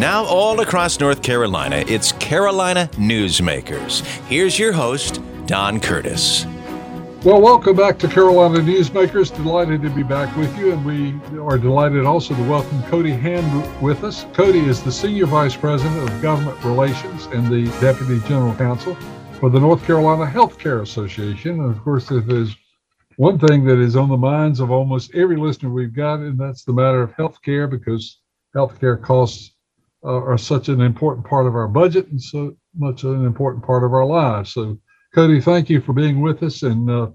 Now, all across North Carolina, it's Carolina Newsmakers. Here's your host, Don Curtis. Well, welcome back to Carolina Newsmakers. Delighted to be back with you, and we are delighted also to welcome Cody Hand with us. Cody is the Senior Vice President of Government Relations and the Deputy General Counsel for the North Carolina Healthcare Association. And of course, if there's one thing that is on the minds of almost every listener we've got, and that's the matter of healthcare, because healthcare costs are such an important part of our budget and so much an important part of our lives. So Cody, thank you for being with us. And uh,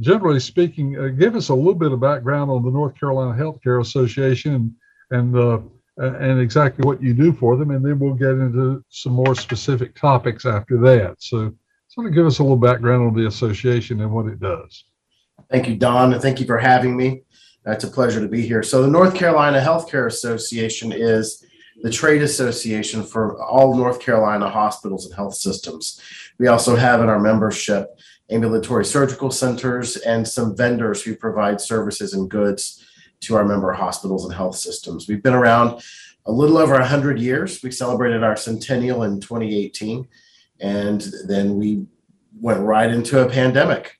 generally speaking, uh, give us a little bit of background on the North Carolina Healthcare Association and and, uh, and exactly what you do for them, and then we'll get into some more specific topics after that. So, sort of give us a little background on the association and what it does. Thank you, Don, and thank you for having me. It's a pleasure to be here. So, the North Carolina Healthcare Association is the trade association for all North Carolina hospitals and health systems. We also have in our membership ambulatory surgical centers and some vendors who provide services and goods to our member hospitals and health systems. We've been around a little over 100 years. We celebrated our centennial in 2018, and then we went right into a pandemic.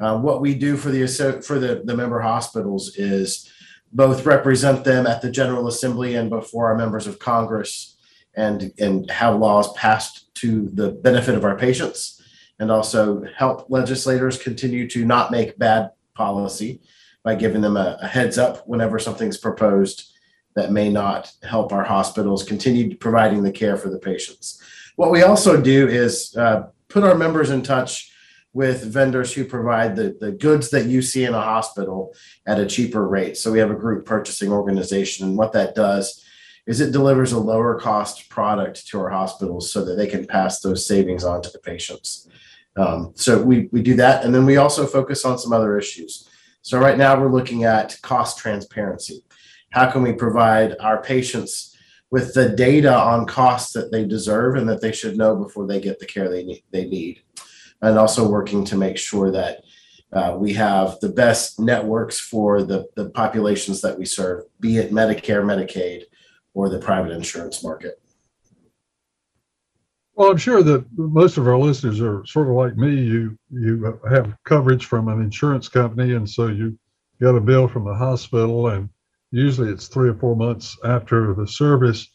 Uh, what we do for the for the, the member hospitals is both represent them at the General Assembly and before our members of Congress and, and have laws passed to the benefit of our patients and also help legislators continue to not make bad policy by giving them a, a heads up whenever something's proposed that may not help our hospitals continue providing the care for the patients. What we also do is uh, put our members in touch with vendors who provide the, the goods that you see in a hospital at a cheaper rate. So we have a group purchasing organization. And what that does is it delivers a lower cost product to our hospitals so that they can pass those savings on to the patients. Um, so we, we do that. And then we also focus on some other issues. So right now we're looking at cost transparency. How can we provide our patients with the data on costs that they deserve and that they should know before they get the care they need, they need and also working to make sure that uh, we have the best networks for the, the populations that we serve, be it Medicare, Medicaid, or the private insurance market. Well, I'm sure that most of our listeners are sort of like me. You you have coverage from an insurance company, and so you get a bill from the hospital, and usually it's three or four months after the service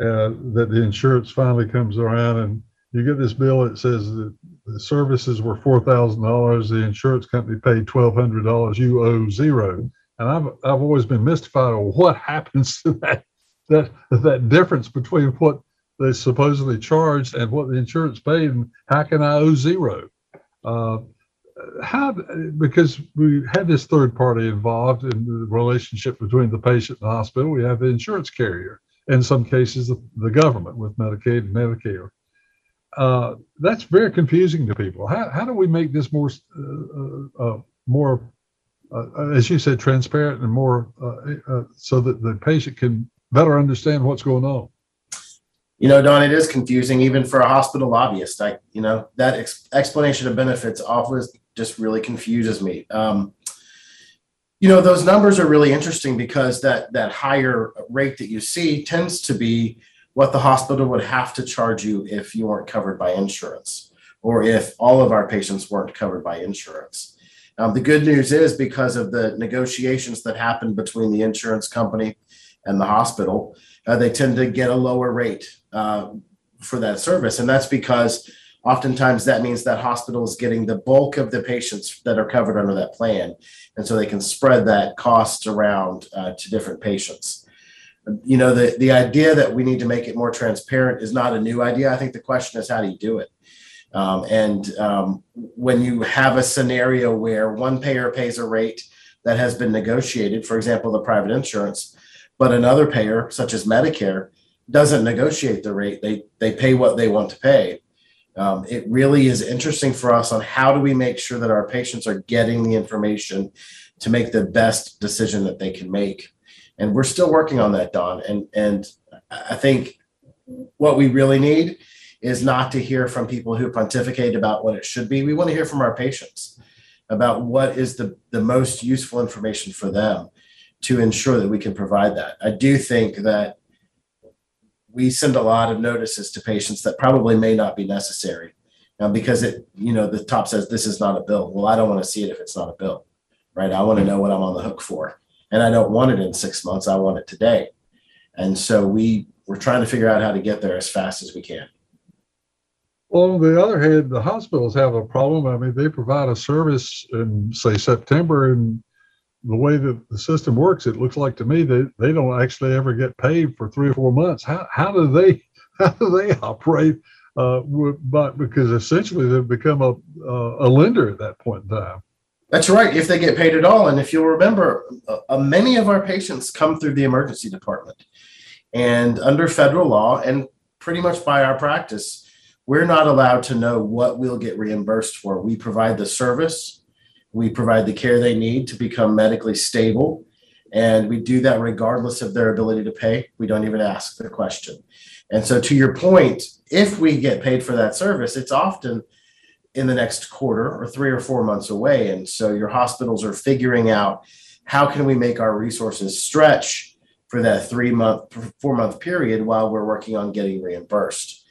uh, that the insurance finally comes around and you get this bill that says that the services were four thousand dollars, the insurance company paid twelve hundred dollars, you owe zero. And I've I've always been mystified on what happens to that that that difference between what they supposedly charged and what the insurance paid, and how can I owe zero? Uh, how because we had this third party involved in the relationship between the patient and the hospital, we have the insurance carrier. In some cases, the, the government with Medicaid and Medicare uh, that's very confusing to people. How, how do we make this more uh, uh, more, uh, as you said, transparent and more so that the patient can better understand what's going on? You know, Don, it is confusing even for a hospital lobbyist. I, you know, that ex- explanation of benefits always just really confuses me. Um, you know, those numbers are really interesting because that that higher rate that you see tends to be what the hospital would have to charge you if you weren't covered by insurance or if all of our patients weren't covered by insurance. Um, the good news is because of the negotiations that happen between the insurance company and the hospital, uh, they tend to get a lower rate uh, for that service. And that's because oftentimes that means that hospital is getting the bulk of the patients that are covered under that plan. And so they can spread that cost around uh, to different patients you know the the idea that we need to make it more transparent is not a new idea. I think the question is how do you do it? Um, and um, when you have a scenario where one payer pays a rate that has been negotiated for example the private insurance but another payer such as medicare doesn't negotiate the rate they they pay what they want to pay. Um, it really is interesting for us on how do we make sure that our patients are getting the information to make the best decision that they can make and we're still working on that, Don. And and I think what we really need is not to hear from people who pontificate about what it should be. We want to hear from our patients about what is the, the most useful information for them to ensure that we can provide that. I do think that we send a lot of notices to patients that probably may not be necessary. Um, because it, you know, the top says this is not a bill. Well, I don't want to see it if it's not a bill, right? I want to know what I'm on the hook for. And I don't want it in six months. I want it today. And so we we're trying to figure out how to get there as fast as we can. Well, on the other hand, the hospitals have a problem. I mean, they provide a service in, say, September, and the way that the system works, it looks like to me that they don't actually ever get paid for three or four months. How, how do they how do they operate? Uh, but because essentially they've become a uh, a lender at that point in time. That's right. If they get paid at all, and if you'll remember, uh, uh many of our patients come through the emergency department, and under federal law, and pretty much by our practice, we're not allowed to know what we'll get reimbursed for. We provide the service, we provide the care they need to become medically stable, and we do that regardless of their ability to pay. We don't even ask the question. And so, to your point, if we get paid for that service, it's often in the next quarter or three or four months away. And so, your hospitals are figuring out how can we make our resources stretch for that three month, four month period while we're working on getting reimbursed.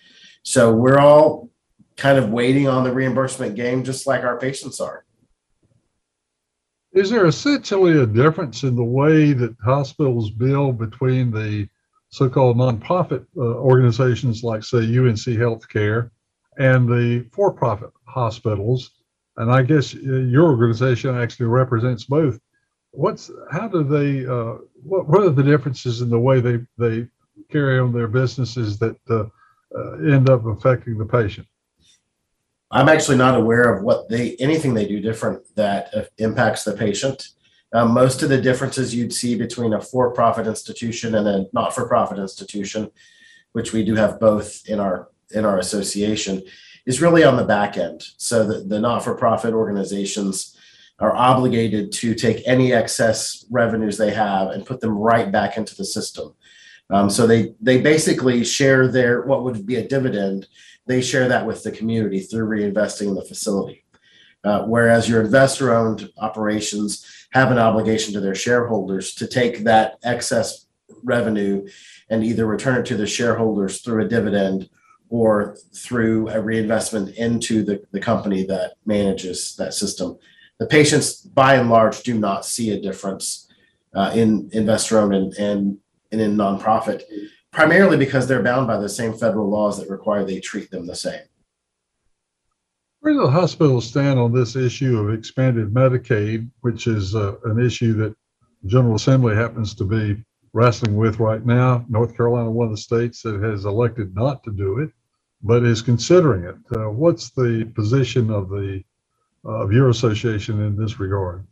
So we're all kind of waiting on the reimbursement game, just like our patients are. Is there essentially a difference in the way that hospitals bill between the so-called nonprofit uh, organizations like, say, UNC Healthcare and the for-profit hospitals? And I guess uh, your organization actually represents both. What's how do they? Uh, what what are the differences in the way they they carry on their businesses that uh, uh, end up affecting the patient? I'm actually not aware of what they anything they do different that uh, impacts the patient. Um, most of the differences you'd see between a for-profit institution and a not-for-profit institution, which we do have both in our in our association, is really on the back end. So the, the not-for-profit organizations are obligated to take any excess revenues they have and put them right back into the system. Um, so they they basically share their what would be a dividend. They share that with the community through reinvesting in the facility. Uh, whereas your investor-owned operations have an obligation to their shareholders to take that excess revenue and either return it to the shareholders through a dividend or through a reinvestment into the, the company that manages that system. The patients, by and large, do not see a difference uh, in investor owned and, and and in nonprofit, primarily because they're bound by the same federal laws that require they treat them the same. Where do the hospitals stand on this issue of expanded Medicaid, which is uh, an issue that General Assembly happens to be wrestling with right now? North Carolina, one of the states that has elected not to do it, but is considering it. Uh, what's the position of the of your association in this regard?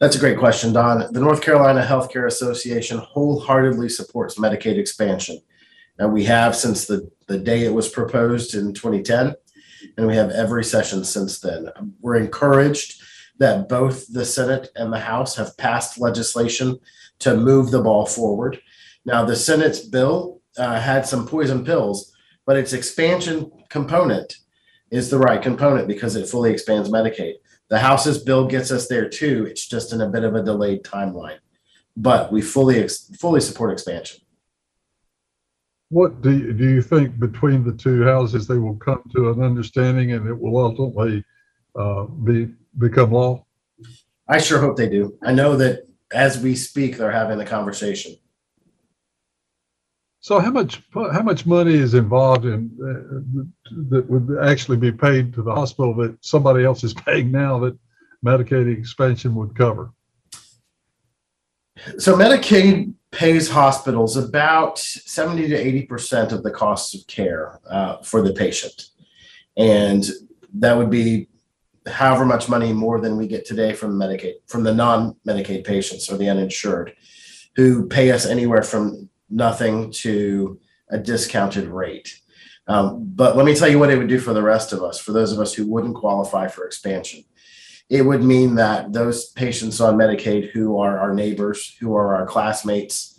That's a great question, Don. The North Carolina Healthcare Association wholeheartedly supports Medicaid expansion. And we have since the, the day it was proposed in 2010, and we have every session since then. We're encouraged that both the Senate and the House have passed legislation to move the ball forward. Now, the Senate's bill uh, had some poison pills, but its expansion component is the right component because it fully expands Medicaid. The House's bill gets us there too. It's just in a bit of a delayed timeline, but we fully ex- fully support expansion. What do you, do you think between the two houses they will come to an understanding and it will ultimately uh, be become law? I sure hope they do. I know that as we speak, they're having the conversation. So how much how much money is involved in uh, that would actually be paid to the hospital that somebody else is paying now that Medicaid expansion would cover? So Medicaid pays hospitals about 70 to 80 percent of the costs of care uh, for the patient, and that would be however much money more than we get today from Medicaid from the non-Medicaid patients or the uninsured, who pay us anywhere from nothing to a discounted rate. Um, but let me tell you what it would do for the rest of us, for those of us who wouldn't qualify for expansion. It would mean that those patients on Medicaid who are our neighbors, who are our classmates,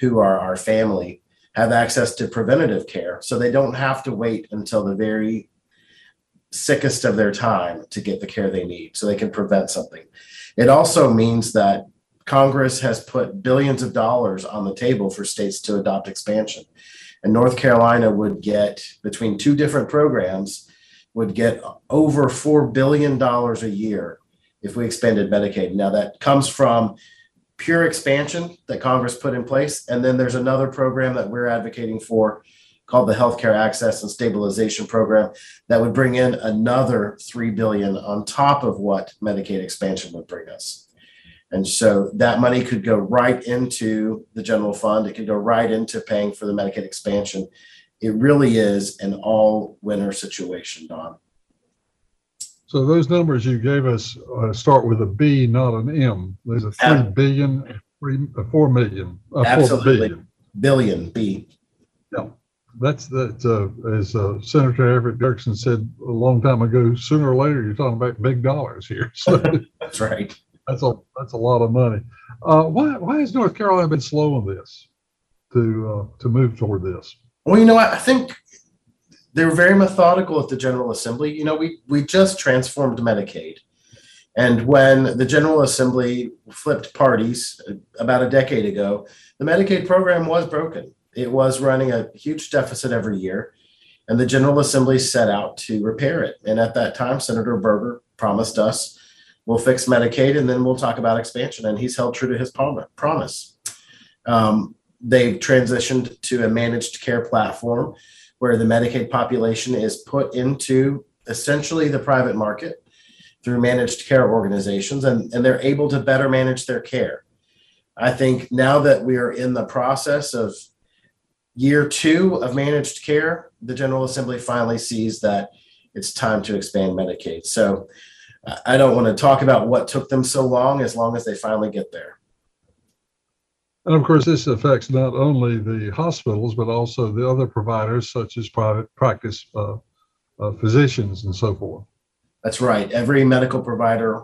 who are our family, have access to preventative care. So they don't have to wait until the very sickest of their time to get the care they need so they can prevent something. It also means that Congress has put billions of dollars on the table for states to adopt expansion. And North Carolina would get between two different programs would get over $4 billion a year if we expanded Medicaid. Now, that comes from pure expansion that Congress put in place. And then there's another program that we're advocating for called the Healthcare Access and Stabilization Program that would bring in another 3 billion on top of what Medicaid expansion would bring us. And so that money could go right into the general fund. It could go right into paying for the Medicaid expansion. It really is an all winner situation, Don. So those numbers you gave us uh, start with a B, not an M. There's a three billion, three, uh, four million, uh, Absolutely. billion. Billion B. That's that. Uh, as uh, Senator Everett Dirksen said a long time ago. Sooner or later, you're talking about big dollars here. So That's right. that's a that's a lot of money. Uh, why why has North Carolina been slow on this to uh, to move toward this? Well, you know? I think they were very methodical at the General Assembly. You know, we we just transformed Medicaid. And when the General Assembly flipped parties about a decade ago, the Medicaid program was broken. It was running a huge deficit every year, and the General Assembly set out to repair it. And at that time, Senator Berger promised us, we'll fix Medicaid and then we'll talk about expansion. And he's held true to his promise. Um, they've transitioned to a managed care platform where the Medicaid population is put into essentially the private market through managed care organizations, and, and they're able to better manage their care. I think now that we are in the process of year two of managed care, the General Assembly finally sees that it's time to expand Medicaid. So I- I don't want to talk about what took them so long as long as they finally get there. And of course, this affects not only the hospitals but also the other providers such as private practice uh, uh, physicians and so forth. That's right. Every medical provider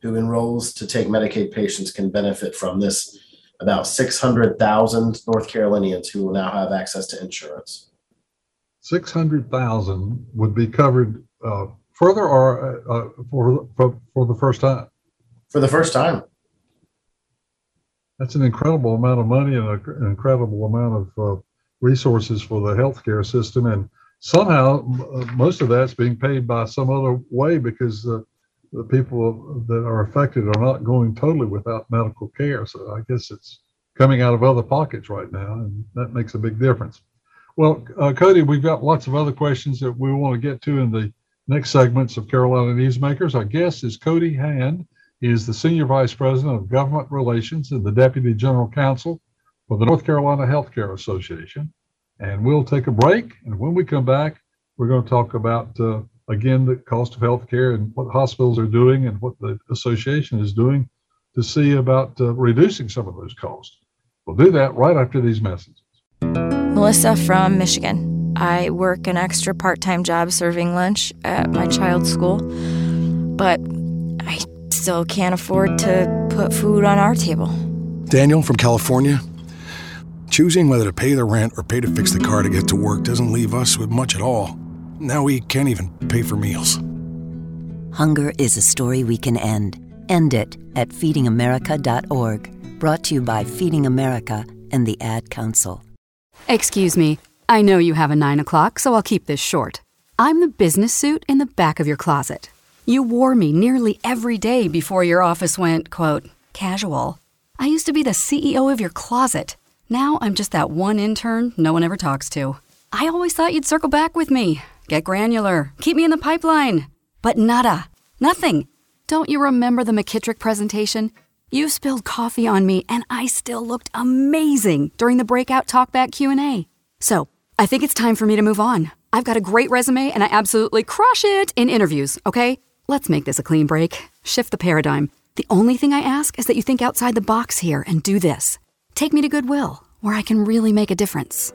who enrolls to take Medicaid patients can benefit from this. About 600,000 North Carolinians who will now have access to insurance. Six hundred thousand would be covered uh, further or uh, for, for for the first time. For the first time, That's an incredible amount of money and a- an incredible amount of uh, resources for the healthcare system. And somehow, uh, most of that's being paid by some other way because uh, the people that are affected are not going totally without medical care. So I guess it's coming out of other pockets right now, and that makes a big difference. Well, uh, Cody, we've got lots of other questions that we want to get to in the next segments of Carolina Newsmakers. Our guest is Cody Hand. He is the Senior Vice President of Government Relations and the Deputy General Counsel for the North Carolina Healthcare Association. And we'll take a break. And when we come back, we're going to talk about, uh, again, the cost of healthcare and what hospitals are doing and what the association is doing to see about uh, reducing some of those costs. We'll do that right after these messages. Melissa from Michigan. I work an extra part time job serving lunch at my child's school, but I still can't afford to put food on our table. Daniel from California. Choosing whether to pay the rent or pay to fix the car to get to work doesn't leave us with much at all. Now we can't even pay for meals. Hunger is a story we can end. End it at feedingamerica.org. Brought to you by Feeding America and the Ad Council. Excuse me, I know you have a 9 o'clock, so I'll keep this short. I'm the business suit in the back of your closet. You wore me nearly every day before your office went, quote, casual. I used to be the CEO of your closet. Now I'm just that one intern no one ever talks to. I always thought you'd circle back with me, get granular, keep me in the pipeline. But nada, nothing. Don't you remember the McKittrick presentation? You spilled coffee on me and I still looked amazing during the breakout talkback Q&A. So, I think it's time for me to move on. I've got a great resume and I absolutely crush it in interviews, okay? Let's make this a clean break. Shift the paradigm. The only thing I ask is that you think outside the box here and do this. Take me to Goodwill, where I can really make a difference.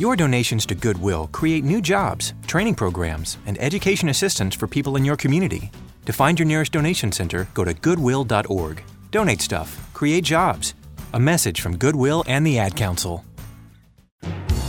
Your donations to Goodwill create new jobs, training programs, and education assistance for people in your community. To find your nearest donation center, go to goodwill.org. Donate stuff, create jobs. A message from Goodwill and the Ad Council.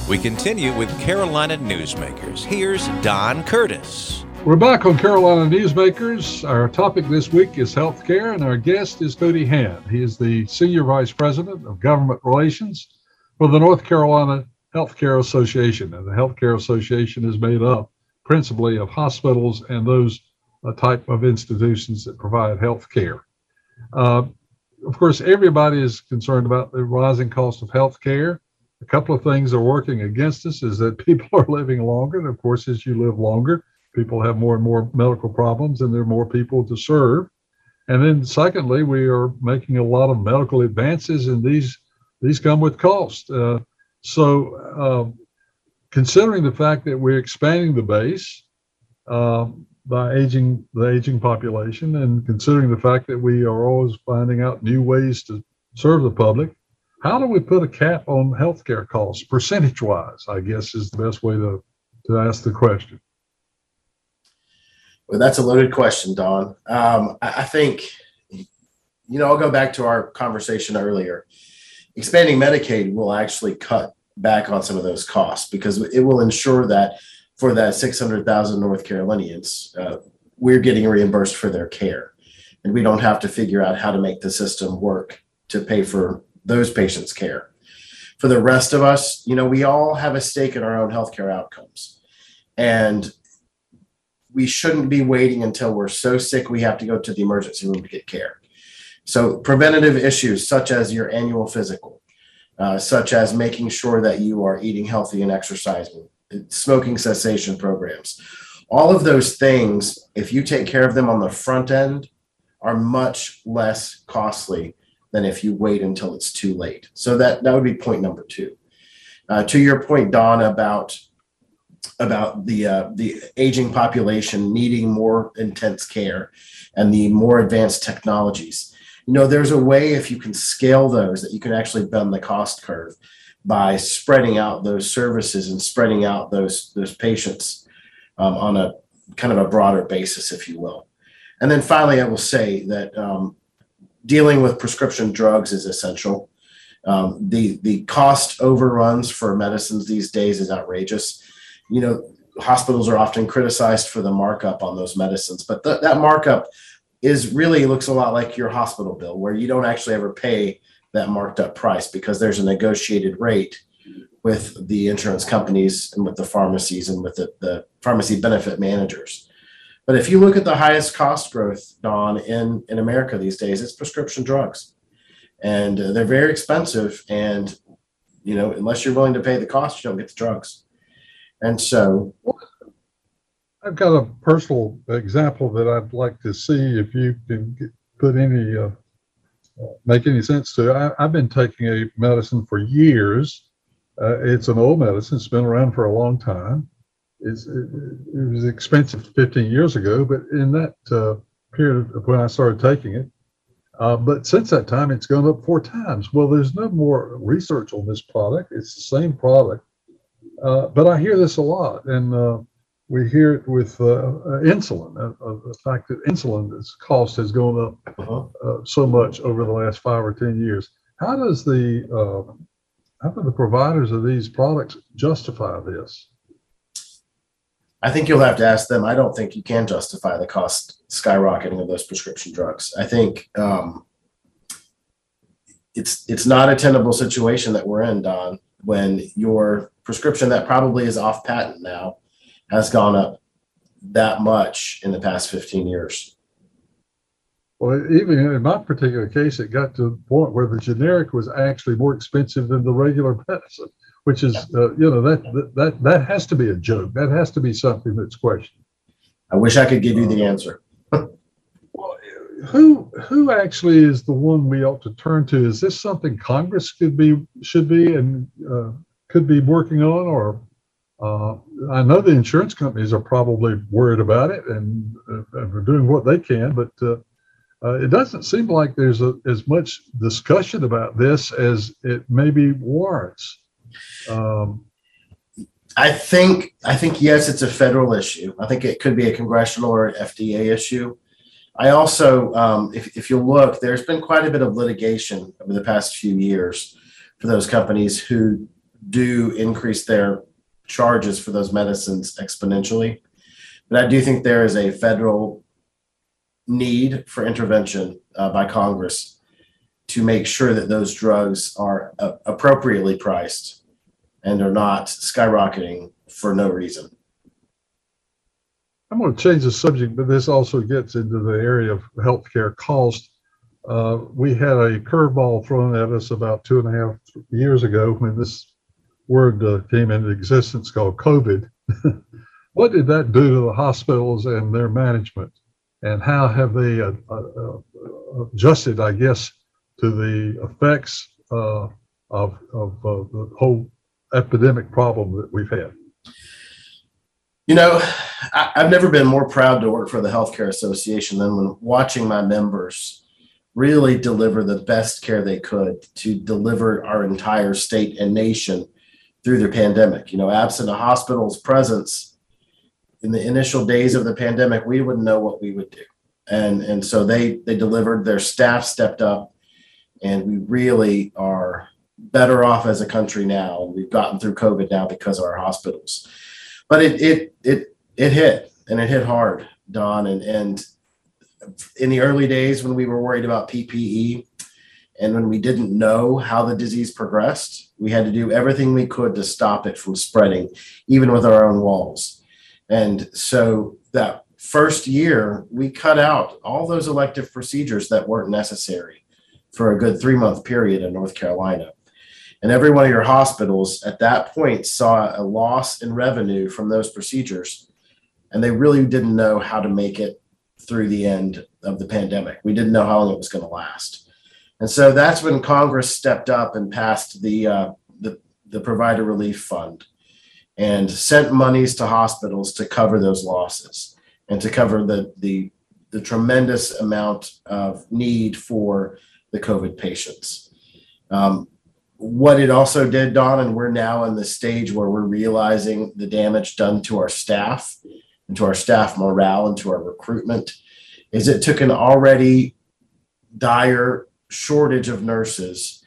We continue with Carolina Newsmakers. Here's Don Curtis. We're back on Carolina Newsmakers. Our topic this week is healthcare, and our guest is Cody Hand. He is the Senior Vice President of Government Relations for the North Carolina healthcare association, and the healthcare association is made up principally of hospitals and those uh, type of institutions that provide health care. Uh, of course, everybody is concerned about the rising cost of health care. A couple of things are working against us is that people are living longer. And of course, as you live longer, people have more and more medical problems and there are more people to serve. And then secondly, we are making a lot of medical advances and these these come with cost. Uh, so uh, considering the fact that we're expanding the base uh, by aging the aging population and considering the fact that we are always finding out new ways to serve the public, how do we put a cap on healthcare costs percentage wise? I guess is the best way to, to ask the question. Well, that's a loaded question, Don. Um, I, I think, you know, I'll go back to our conversation earlier. Expanding Medicaid will actually cut back on some of those costs because it will ensure that for that 600,000 North Carolinians, uh, we're getting reimbursed for their care. And we don't have to figure out how to make the system work to pay for those patients' care. For the rest of us, you know, we all have a stake in our own healthcare outcomes. And we shouldn't be waiting until we're so sick we have to go to the emergency room to get care. So, preventative issues such as your annual physical, uh, such as making sure that you are eating healthy and exercising, smoking cessation programs, all of those things, if you take care of them on the front end, are much less costly than if you wait until it's too late. So that that would be point number two. Uh, to your point, Don, about about the uh, the aging population needing more intense care and the more advanced technologies. You know, there's a way if you can scale those that you can actually bend the cost curve by spreading out those services and spreading out those those patients um, on a kind of a broader basis, if you will. And then finally, I will say that um, dealing with prescription drugs is essential. Um, the the cost overruns for medicines these days is outrageous. You know, hospitals are often criticized for the markup on those medicines, but th- that markup is really looks a lot like your hospital bill, where you don't actually ever pay that marked up price because there's a negotiated rate with the insurance companies and with the pharmacies and with the, the pharmacy benefit managers. But if you look at the highest cost growth, Don, in, in America these days, it's prescription drugs. And uh, they're very expensive. And, you know, unless you're willing to pay the cost, you don't get the drugs. And so. I've got a personal example that I'd like to see if you can get, put any, uh, make any sense to. I, have been taking a medicine for years. Uh, it's an old medicine, it's been around for a long time is it, it, was expensive 15 years ago, but in that uh, period of when I started taking it, uh, but since that time it's gone up four times. Well, there's no more research on this product. It's the same product, uh, but I hear this a lot, and uh, we hear it with uh, uh, insulin. the fact that insulin's cost has gone up uh-huh. so much over the last five or ten years. How does the how do the providers of these products justify this? I think you'll have to ask them. I don't think you can justify the cost skyrocketing of those prescription drugs. I think um, it's it's not a tenable situation that we're in, Don, when your prescription that probably is off patent now has gone up that much in the past 15 years. Well, even in my particular case, it got to the point where the generic was actually more expensive than the regular medicine which is uh, you know that, that that has to be a joke. That has to be something that's questioned. I wish I could give you the answer. well, who who actually is the one we ought to turn to? Is this something Congress could be should be and uh, could be working on, or uh, I know the insurance companies are probably worried about it and, uh, and are doing what they can, but uh, uh, it doesn't seem like there's a, as much discussion about this as it maybe warrants. Um, I think I think yes, it's a federal issue. I think it could be a congressional or FDA issue. I also, um, if if you look, there's been quite a bit of litigation over the past few years for those companies who do increase their charges for those medicines exponentially. But I do think there is a federal need for intervention uh, by Congress to make sure that those drugs are uh, appropriately priced and are not skyrocketing for no reason. I'm going to change the subject, but this also gets into the area of healthcare cost. Uh, we had a curveball thrown at us about two and a half years ago when this word uh, came into existence called COVID. what did that do to the hospitals and their management? And how have they uh, uh, uh adjusted, I guess, to the effects uh, of, of the whole epidemic problem that we've had? You know, I, have never been more proud to work for the Healthcare Association than when watching my members really deliver the best care they could to deliver our entire state and nation through the pandemic. You know, absent a hospital's presence in the initial days of the pandemic, we wouldn't know what we would do. And and so they they delivered, their staff stepped up, and we really are better off as a country now. We've gotten through COVID now because of our hospitals but it it it it hit and it hit hard, Don. And and in the early days when we were worried about PPE and when we didn't know how the disease progressed, we had to do everything we could to stop it from spreading, even with our own walls. And so that first year, we cut out all those elective procedures that weren't necessary for a good three month period in North Carolina. And every one of your hospitals at that point saw a loss in revenue from those procedures. And they really didn't know how to make it through the end of the pandemic. We didn't know how long it was going to last. And so that's when Congress stepped up and passed the, uh, the, the Provider Relief Fund and sent monies to hospitals to cover those losses and to cover the, the, the tremendous amount of need for the COVID patients. Um, what it also did, Don, and we're now in the stage where we're realizing the damage done to our staff and to our staff morale and to our recruitment, is it took an already dire shortage of nurses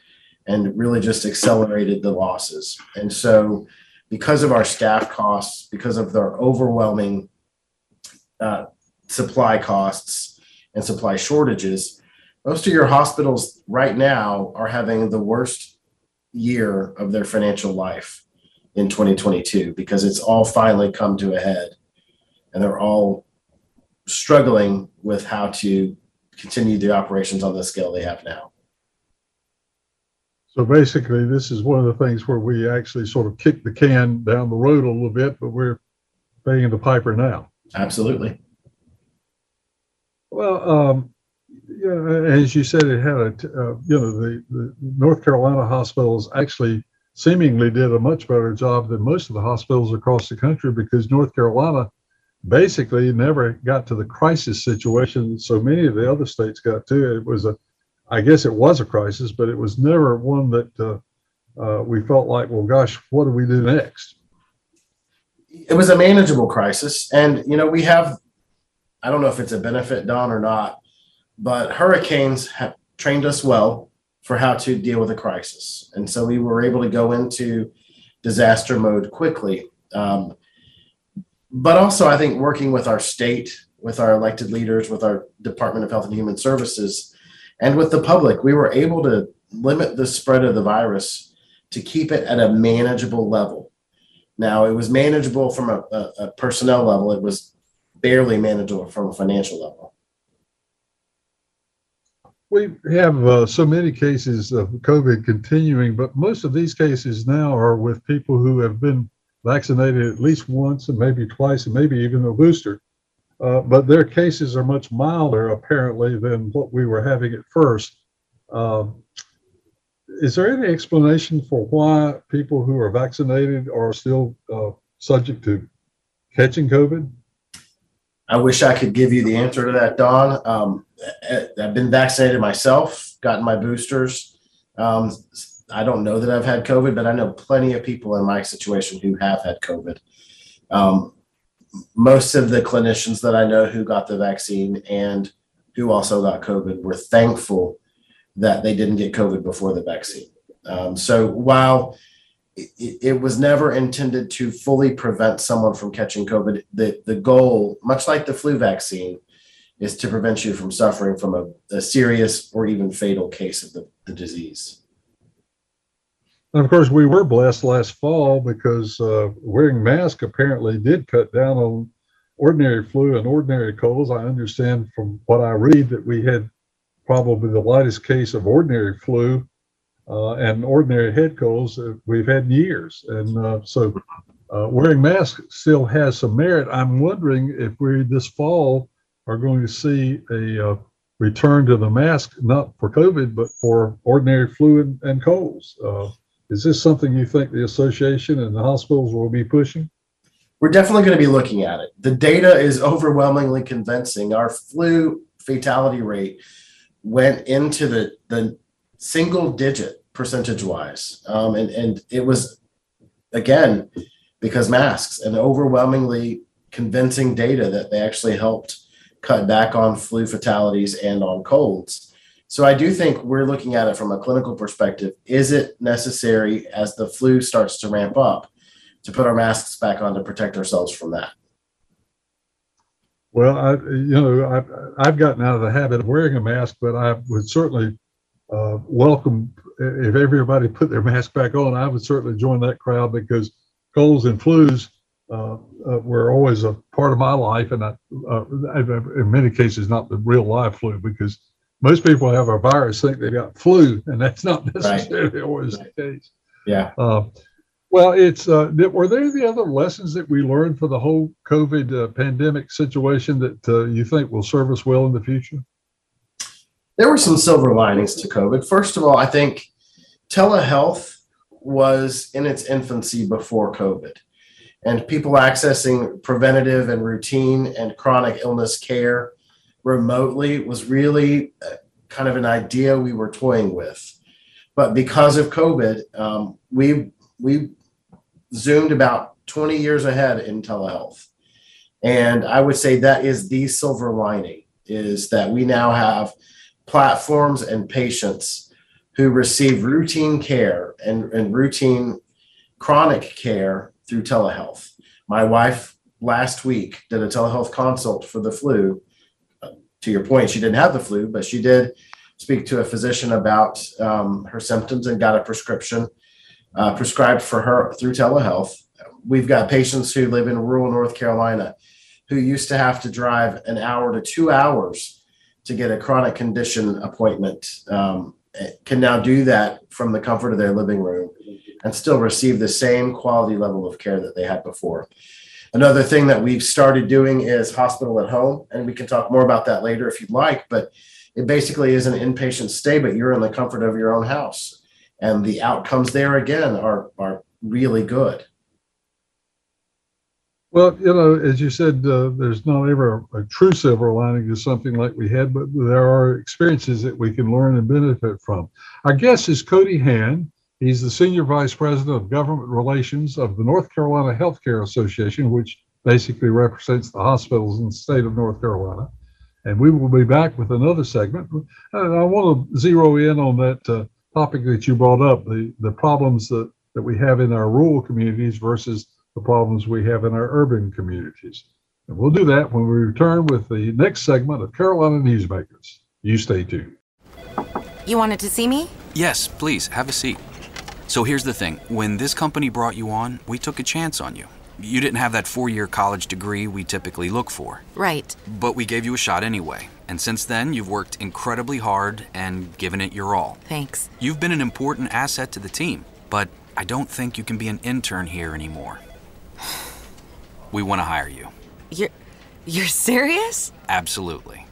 and really just accelerated the losses. And so, because of our staff costs, because of their overwhelming uh, supply costs and supply shortages, most of your hospitals right now are having the worst year of their financial life in 2022 because it's all finally come to a head and they're all struggling with how to continue the operations on the scale they have now. So basically, this is one of the things where we actually sort of kick the can down the road a little bit, but we're paying the piper now. Absolutely. Well, um, yeah, as you said, it had a, uh, you know, the, the North Carolina hospitals actually seemingly did a much better job than most of the hospitals across the country because North Carolina basically never got to the crisis situation so many of the other states got to. It was a, I guess it was a crisis, but it was never one that uh, uh, we felt like, well, gosh, what do we do next? It was a manageable crisis, and you know we have, I don't know if it's a benefit, Don, or not but hurricanes have trained us well for how to deal with a crisis. And so we were able to go into disaster mode quickly. Um, but also, I think working with our state, with our elected leaders, with our Department of Health and Human Services, and with the public, we were able to limit the spread of the virus to keep it at a manageable level. Now, it was manageable from a, a, a personnel level, it was barely manageable from a financial level we have uh, so many cases of COVID continuing, but most of these cases now are with people who have been vaccinated at least once and maybe twice and maybe even a booster. Uh, but their cases are much milder, apparently, than what we were having at first. Uh, is there any explanation for why people who are vaccinated are still uh, subject to catching COVID? I wish I could give you the answer to that, Don. Um, I've been vaccinated myself, gotten my boosters. Um, I don't know that I've had COVID, but I know plenty of people in my situation who have had COVID. Um, most of the clinicians that I know who got the vaccine and who also got COVID were thankful that they didn't get COVID before the vaccine. Um, so while it, it, was never intended to fully prevent someone from catching COVID. The, the goal, much like the flu vaccine, is to prevent you from suffering from a, a serious or even fatal case of the, the disease. And of course, we were blessed last fall because uh, wearing masks apparently did cut down on ordinary flu and ordinary colds. I understand from what I read that we had probably the lightest case of ordinary flu uh, and ordinary head colds that we've had in years. And uh, so uh, wearing masks still has some merit. I'm wondering if we this fall are going to see a uh, return to the mask, not for COVID, but for ordinary flu and, and colds. Is this something you think the association and the hospitals will be pushing? We're definitely going to be looking at it. The data is overwhelmingly convincing. Our flu fatality rate went into the, the single digit percentage wise. Um, and, and it was, again, because masks and overwhelmingly convincing data that they actually helped cut back on flu fatalities and on colds. So I do think we're looking at it from a clinical perspective. Is it necessary as the flu starts to ramp up to put our masks back on to protect ourselves from that? Well, I, you know, I've, I've gotten out of the habit of wearing a mask, but I would certainly uh, welcome if everybody put their mask back on. I would certainly join that crowd because colds and flus uh, uh, were always a part of my life, and I, uh, in many cases, not the real live flu, because most people have a virus think they got flu, and that's not necessarily right. always right. the case. Yeah. Uh, well, it's uh, were there the other lessons that we learned for the whole COVID uh, pandemic situation that you think will serve us well in the future? There were some silver linings to COVID. First of all, I think telehealth was in its infancy before COVID and people accessing preventative and routine and chronic illness care remotely was really uh, kind of an idea we were toying with. But because of COVID, um, we we zoomed about 20 years ahead in telehealth. And I would say that is the silver lining is that we now have platforms and patients who receive routine care and, and routine chronic care through telehealth. My wife last week did a telehealth consult for the flu. To your point, she didn't have the flu, but she did speak to a physician about um, her symptoms and got a prescription uh, prescribed for her through telehealth. We've got patients who live in rural North Carolina who used to have to drive an hour to two hours to get a chronic condition appointment um, can now do that from the comfort of their living room and still receive the same quality level of care that they had before. Another thing that we've started doing is hospital at home, and we can talk more about that later if you'd like, but it basically is an inpatient stay, but you're in the comfort of your own house. And the outcomes there again are, are really good. Well, you know, as you said, uh, there's not ever a, true silver lining to something like we had, but there are experiences that we can learn and benefit from. Our guest is Cody Hand. He's the Senior Vice President of Government Relations of the North Carolina Healthcare Association, which basically represents the hospitals in the state of North Carolina. And we will be back with another segment. And I want to zero in on that uh, topic that you brought up the, the problems that, that we have in our rural communities versus the problems we have in our urban communities. And we'll do that when we return with the next segment of Carolina Newsmakers. You stay tuned. You wanted to see me? Yes, please, have a seat. So here's the thing when this company brought you on, we took a chance on you. You didn't have that four year college degree we typically look for. Right. But we gave you a shot anyway. And since then, you've worked incredibly hard and given it your all. Thanks. You've been an important asset to the team, but I don't think you can be an intern here anymore. we want to hire you. You're. You're serious? Absolutely.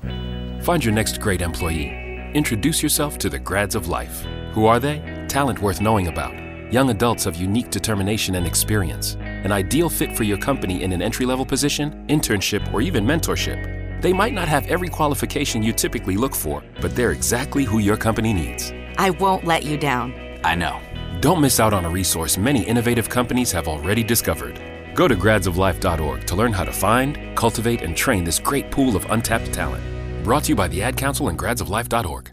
Find your next great employee. Introduce yourself to the grads of life. Who are they? Talent worth knowing about. Young adults of unique determination and experience. An ideal fit for your company in an entry level position, internship, or even mentorship. They might not have every qualification you typically look for, but they're exactly who your company needs. I won't let you down. I know. Don't miss out on a resource many innovative companies have already discovered. Go to gradsoflife.org to learn how to find, cultivate, and train this great pool of untapped talent. Brought to you by the Ad Council and gradsoflife.org.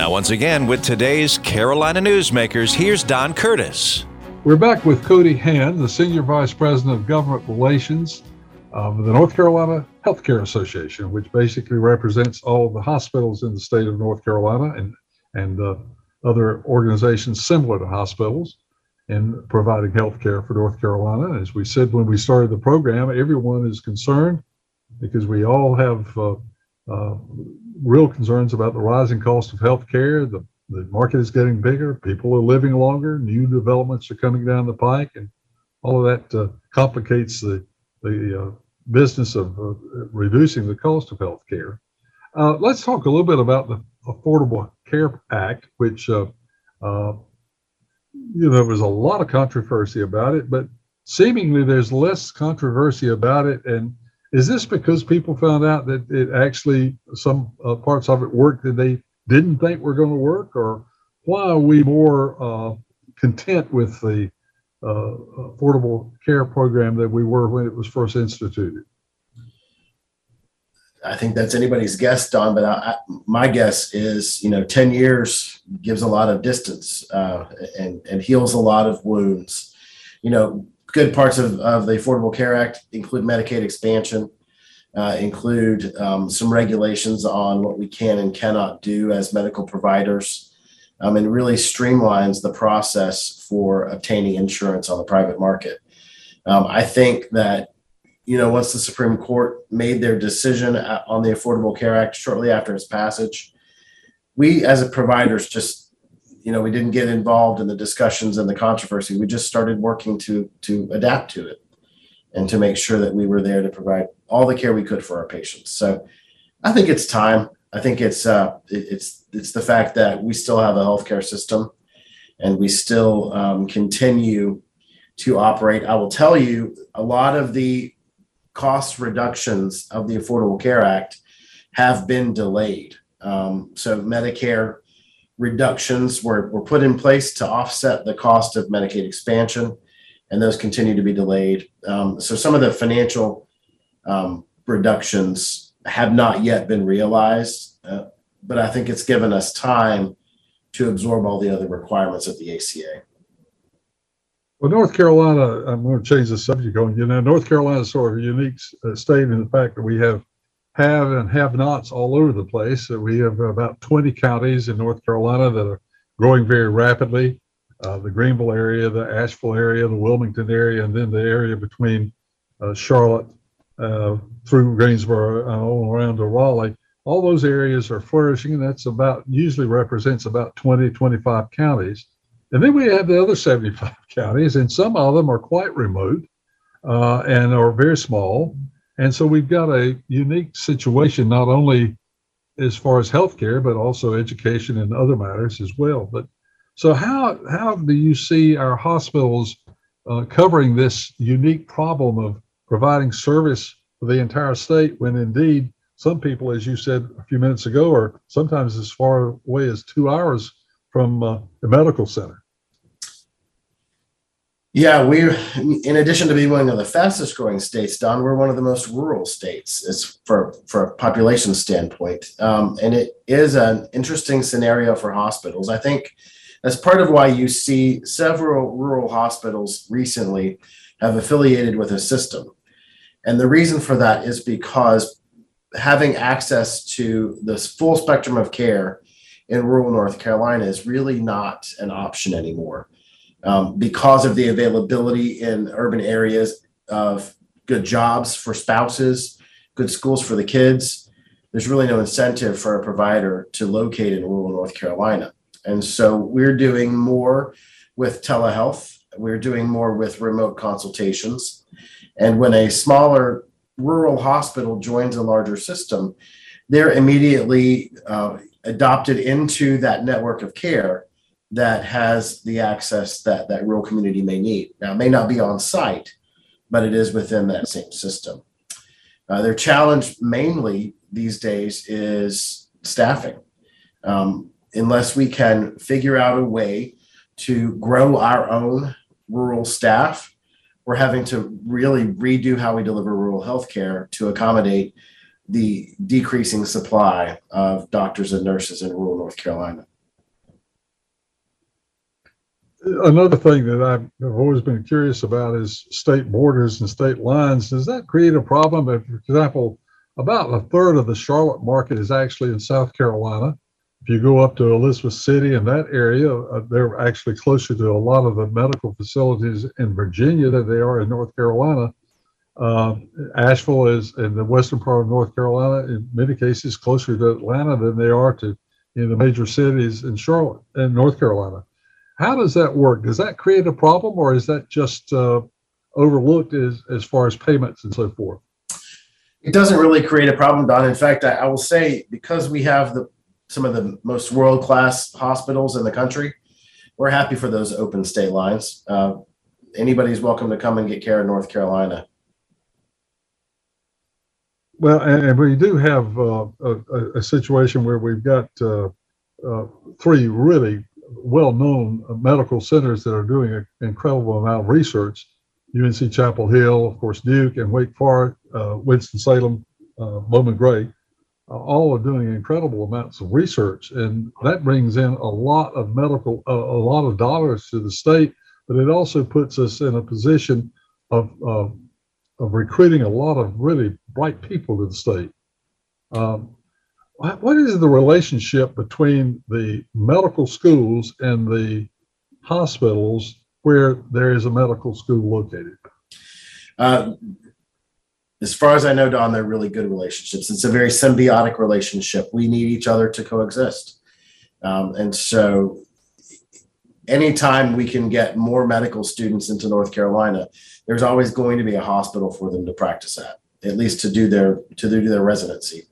Now, once again, with today's Carolina Newsmakers, here's Don Curtis. We're back with Cody Hand, the Senior Vice President of Government Relations of the North Carolina Healthcare Association, which basically represents all the hospitals in the state of North Carolina and, and uh, other organizations similar to hospitals in providing health care for North Carolina. As we said when we started the program, everyone is concerned because we all have uh, uh, real concerns about the rising cost of health care. The, the market is getting bigger, people are living longer, new developments are coming down the pike, and all of that uh, complicates the, the uh, business of uh, reducing the cost of health care. Uh, let's talk a little bit about the Affordable Care Act, which, uh, uh, you know, there was a lot of controversy about it, but seemingly there's less controversy about it. And is this because people found out that it actually some uh, parts of it worked that they didn't think were going to work, or why are we more uh, content with the uh, affordable care program that we were when it was first instituted? I think that's anybody's guess, Don. But I, my guess is, you know, ten years gives a lot of distance uh, and and heals a lot of wounds. You know, good parts of, of the Affordable Care Act include Medicaid expansion, uh, include um, some regulations on what we can and cannot do as medical providers, um, and really streamlines the process for obtaining insurance on the private market. Um, I think that, you know, once the Supreme Court made their decision uh, on the Affordable Care Act shortly after its passage, we as providers just you know we didn't get involved in the discussions and the controversy. We just started working to to adapt to it and to make sure that we were there to provide all the care we could for our patients. So i think it's time. I think it's uh it's it's the fact that we still have a healthcare system and we still um, continue to operate. I will tell you a lot of the cost reductions of the affordable care act have been delayed. Um, so medicare reductions were, were put in place to offset the cost of Medicaid expansion, and those continue to be delayed. Um, so some of the financial um, reductions have not yet been realized, uh, but I think it's given us time to absorb all the other requirements of the ACA. Well, North Carolina, I'm going to change the subject on you know, North Carolina is sort of a unique uh, state in the fact that we have have and have nots all over the place. we have about 20 counties in North Carolina that are growing very rapidly. Uh, the Greenville area, the Asheville area, the Wilmington area, and then the area between uh, Charlotte uh, through Greensboro and all around to Raleigh. All those areas are flourishing, and that's about usually represents about 20, 25 counties. And then we have the other 75 counties, and some of them are quite remote uh, and are very small. And so we've got a unique situation, not only as far as healthcare, but also education and other matters as well. But so how how do you see our hospitals uh, covering this unique problem of providing service for the entire state when indeed some people, as you said a few minutes ago, are sometimes as far away as two hours from uh, the medical center? Yeah, we're in addition to being one of the fastest growing states, Don, we're one of the most rural states as for for a population standpoint, um, and it is an interesting scenario for hospitals. I think that's part of why you see several rural hospitals recently have affiliated with a system, and the reason for that is because having access to this full spectrum of care in rural North Carolina is really not an option anymore um, because of the availability in urban areas of good jobs for spouses, good schools for the kids. There's really no incentive for a provider to locate in rural North Carolina. And so we're doing more with telehealth, we're doing more with remote consultations. And when a smaller rural hospital joins a larger system, they're immediately uh, adopted into that network of care that has the access that that rural community may need. Now, it may not be on site, but it is within that same system. Uh, their challenge mainly these days is staffing. Um, unless we can figure out a way to grow our own rural staff, we're having to really redo how we deliver rural healthcare to accommodate the decreasing supply of doctors and nurses in rural North Carolina. Another thing that I've always been curious about is state borders and state lines. Does that create a problem? If, for example, about a third of the Charlotte market is actually in South Carolina. If you go up to Elizabeth City and that area, uh, they're actually closer to a lot of the medical facilities in Virginia than they are in North Carolina. Uh, Asheville is in the western part of North Carolina, in many cases, closer to Atlanta than they are to in the major cities in Charlotte and North Carolina. How does that work? Does that create a problem, or is that just uh, overlooked as, as far as payments and so forth? It doesn't really create a problem, Don. In fact, I, I will say because we have the some of the most world class hospitals in the country, we're happy for those open state lines. Uh, anybody's welcome to come and get care in North Carolina. Well, and, and we do have uh, a, a, situation where we've got uh, uh three really well-known medical centers that are doing an incredible amount of research. UNC Chapel Hill, of course, Duke and Wake Forest, uh, Winston-Salem, uh, Bowman Gray, uh, all are doing incredible amounts of research. And that brings in a lot of medical, a lot of dollars to the state, but it also puts us in a position of, of recruiting a lot of really bright people to the state. Um, what is the relationship between the medical schools and the hospitals where there is a medical school located? Uh, as far as I know, Don, they're really good relationships. It's a very symbiotic relationship. We need each other to coexist. Um, and so, anytime we can get more medical students into North Carolina, there's always going to be a hospital for them to practice at, at least to do their to do their residency.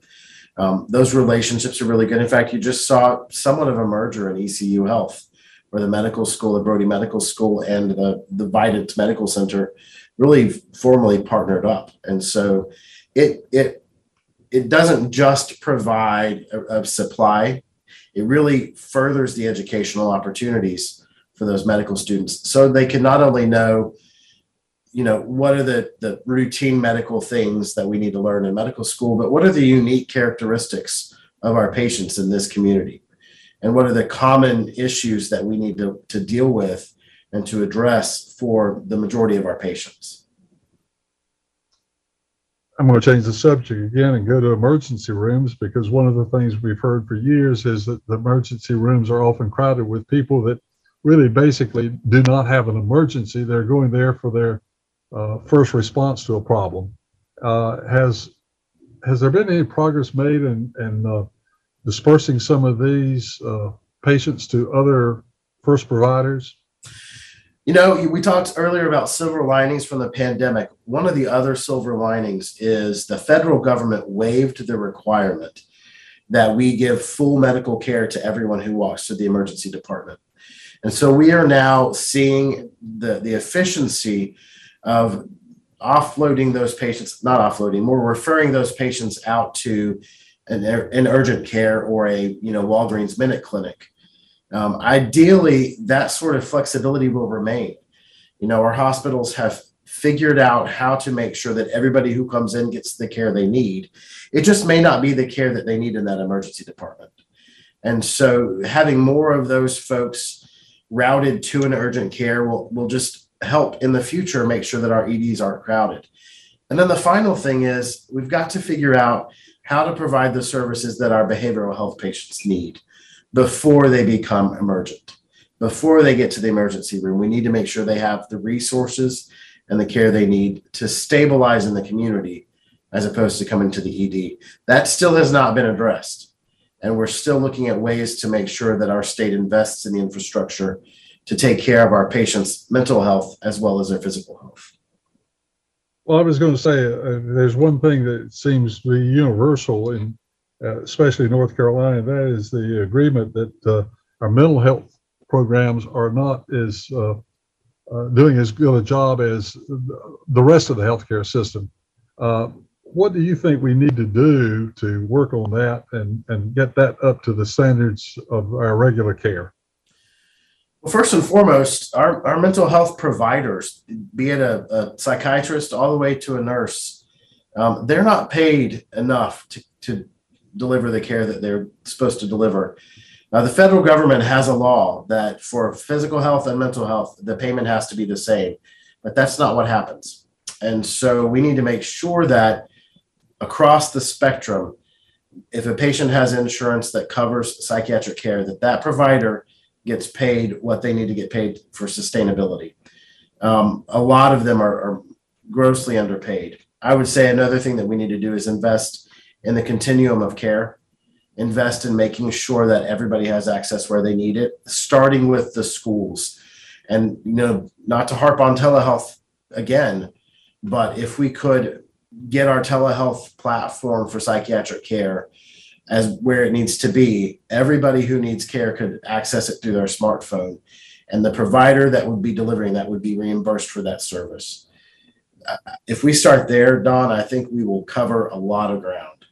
Um, those relationships are really good. In fact, you just saw somewhat of a merger in ECU Health, where the medical school, the Brody Medical School, and the the Vidant Medical Center really formally partnered up. And so, it it it doesn't just provide a, a supply; it really furthers the educational opportunities for those medical students, so they can not only know you know what are the the routine medical things that we need to learn in medical school but what are the unique characteristics of our patients in this community? And what are the common issues that we need to, to deal with and to address for the majority of our patients? I'm going to change the subject again and go to emergency rooms because one of the things we've heard for years is that the emergency rooms are often crowded with people that really basically do not have an emergency. They're going there for their uh, first response to a problem. Uh, has has there been any progress made in, in uh, dispersing some of these uh, patients to other first providers? You know, we talked earlier about silver linings from the pandemic. One of the other silver linings is the federal government waived the requirement that we give full medical care to everyone who walks to the emergency department. And so we are now seeing the, the efficiency of offloading those patients, not offloading, more referring those patients out to an, an urgent care or a you know Walgreens minute clinic. Um, ideally, that sort of flexibility will remain. You know, our hospitals have figured out how to make sure that everybody who comes in gets the care they need. It just may not be the care that they need in that emergency department. And so having more of those folks routed to an urgent care will, will just help in the future make sure that our EDs aren't crowded. And then the final thing is we've got to figure out how to provide the services that our behavioral health patients need before they become emergent. Before they get to the emergency room, we need to make sure they have the resources and the care they need to stabilize in the community as opposed to coming to the ED. That still has not been addressed. And we're still looking at ways to make sure that our state invests in the infrastructure to take care of our patients' mental health as well as their physical health. Well, I was going to say uh, there's one thing that seems to be universal in uh, especially North Carolina. That is the agreement that uh, our mental health programs are not as uh, uh, doing as good a job as the rest of the healthcare system. Uh, what do you think we need to do to work on that and, and get that up to the standards of our regular care? Well, first and foremost, our, our mental health providers, be it a, a psychiatrist all the way to a nurse, um, they're not paid enough to, to deliver the care that they're supposed to deliver. Now, the federal government has a law that for physical health and mental health, the payment has to be the same, but that's not what happens. And so we need to make sure that across the spectrum, if a patient has insurance that covers psychiatric care, that that provider gets paid what they need to get paid for sustainability. Um, a lot of them are, are grossly underpaid. I would say another thing that we need to do is invest in the continuum of care, invest in making sure that everybody has access where they need it, starting with the schools. And you know, not to harp on telehealth again, but if we could get our telehealth platform for psychiatric care as where it needs to be, everybody who needs care could access it through their smartphone. And the provider that would be delivering that would be reimbursed for that service. Uh, if we start there, Don, I think we will cover a lot of ground.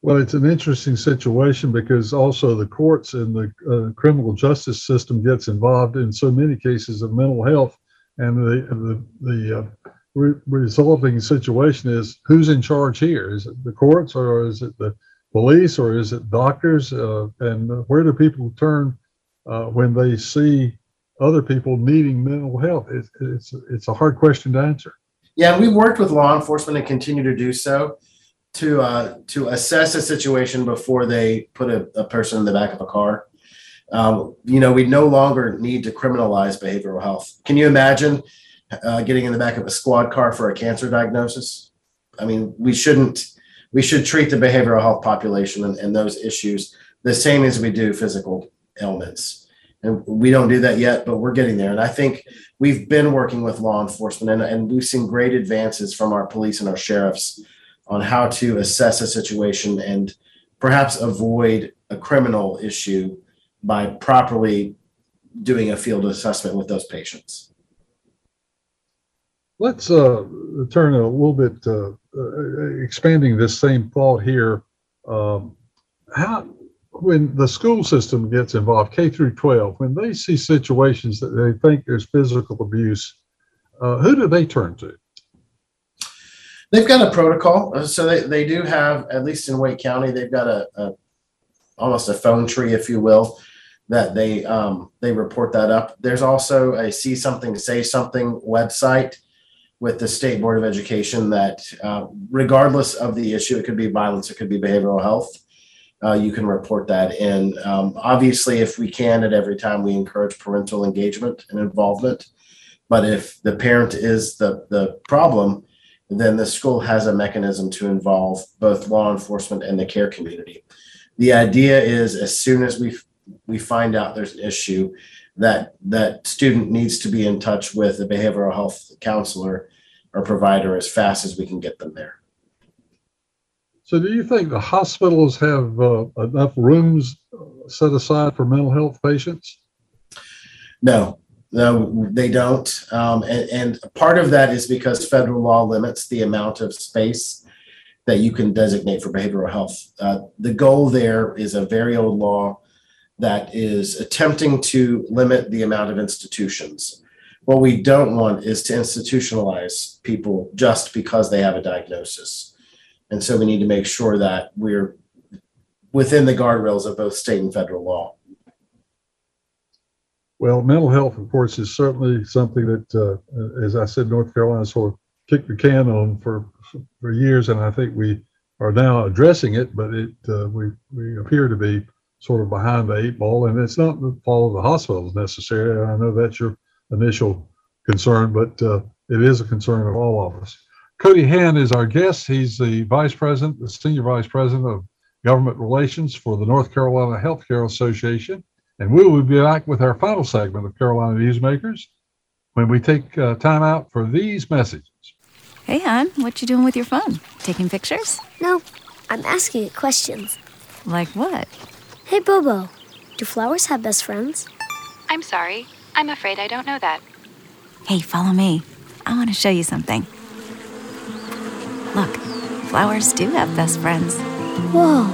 Well, it's an interesting situation because also the courts and the uh, criminal justice system gets involved in so many cases of mental health, and the the the uh, re- resulting situation is who's in charge here? Is it the courts or is it the police or is it doctors? Uh, and where do people turn uh, when they see other people needing mental health? It's, it's, it's a hard question to answer. Yeah, and we worked with law enforcement and continue to do so to uh, to assess a situation before they put a, a person in the back of a car. Um, you know, we no longer need to criminalize behavioral health. Can you imagine uh, getting in the back of a squad car for a cancer diagnosis. I mean, we shouldn't. We should treat the behavioral health population and, and those issues the same as we do physical ailments. And we don't do that yet, but we're getting there. And I think we've been working with law enforcement and, and we've seen great advances from our police and our sheriffs on how to assess a situation and perhaps avoid a criminal issue by properly doing a field assessment with those patients. Let's uh, turn a little bit, uh, uh, expanding this same thought here. Um, how, when the school system gets involved, K through 12, when they see situations that they think there's physical abuse, uh, who do they turn to? They've got a protocol. Uh, so they, they do have, at least in Wake County, they've got a, a almost a phone tree, if you will, that they um, they report that up. There's also a see something, say something website with the state board of education that uh, regardless of the issue it could be violence it could be behavioral health uh, you can report that. In um, obviously if we can at every time we encourage parental engagement and involvement. But if the parent is the, the problem then the school has a mechanism to involve both law enforcement and the care community. The idea is as soon as we we find out there's an issue that that student needs to be in touch with a behavioral health counselor or provider as fast as we can get them there. So, do you think the hospitals have uh, enough rooms set aside for mental health patients? No, no, they don't. Um, and, and part of that is because federal law limits the amount of space that you can designate for behavioral health. Uh, the goal there is a very old law that is attempting to limit the amount of institutions. What we don't want is to institutionalize people just because they have a diagnosis. And so we need to make sure that we're within the guardrails of both state and federal law. Well, mental health, of course, is certainly something that, uh, as I said, North Carolina sort of kicked the can on for for years, and I think we are now addressing it. But it uh, we we appear to be sort of behind the eight ball, and it's not the fault of the hospitals necessarily. I know that's your initial concern, but uh, it is a concern of all of us. Cody Hand is our guest. He's the vice president, the senior vice president of government relations for the North Carolina Healthcare Association. And we will be back with our final segment of Carolina Newsmakers when we take uh, time out for these messages. Hey, hon, what you doing with your phone? Taking pictures? No, I'm asking it questions. Like what? Hey, Bobo, do flowers have best friends? I'm sorry. I'm afraid I don't know that. Hey, follow me. I want to show you something. Look, flowers do have best friends. Whoa.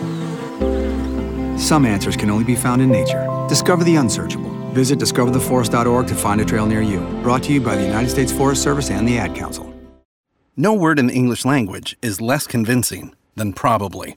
Some answers can only be found in nature. Discover the unsearchable. Visit discovertheforest.org to find a trail near you. Brought to you by the United States Forest Service and the Ad Council. No word in the English language is less convincing than probably.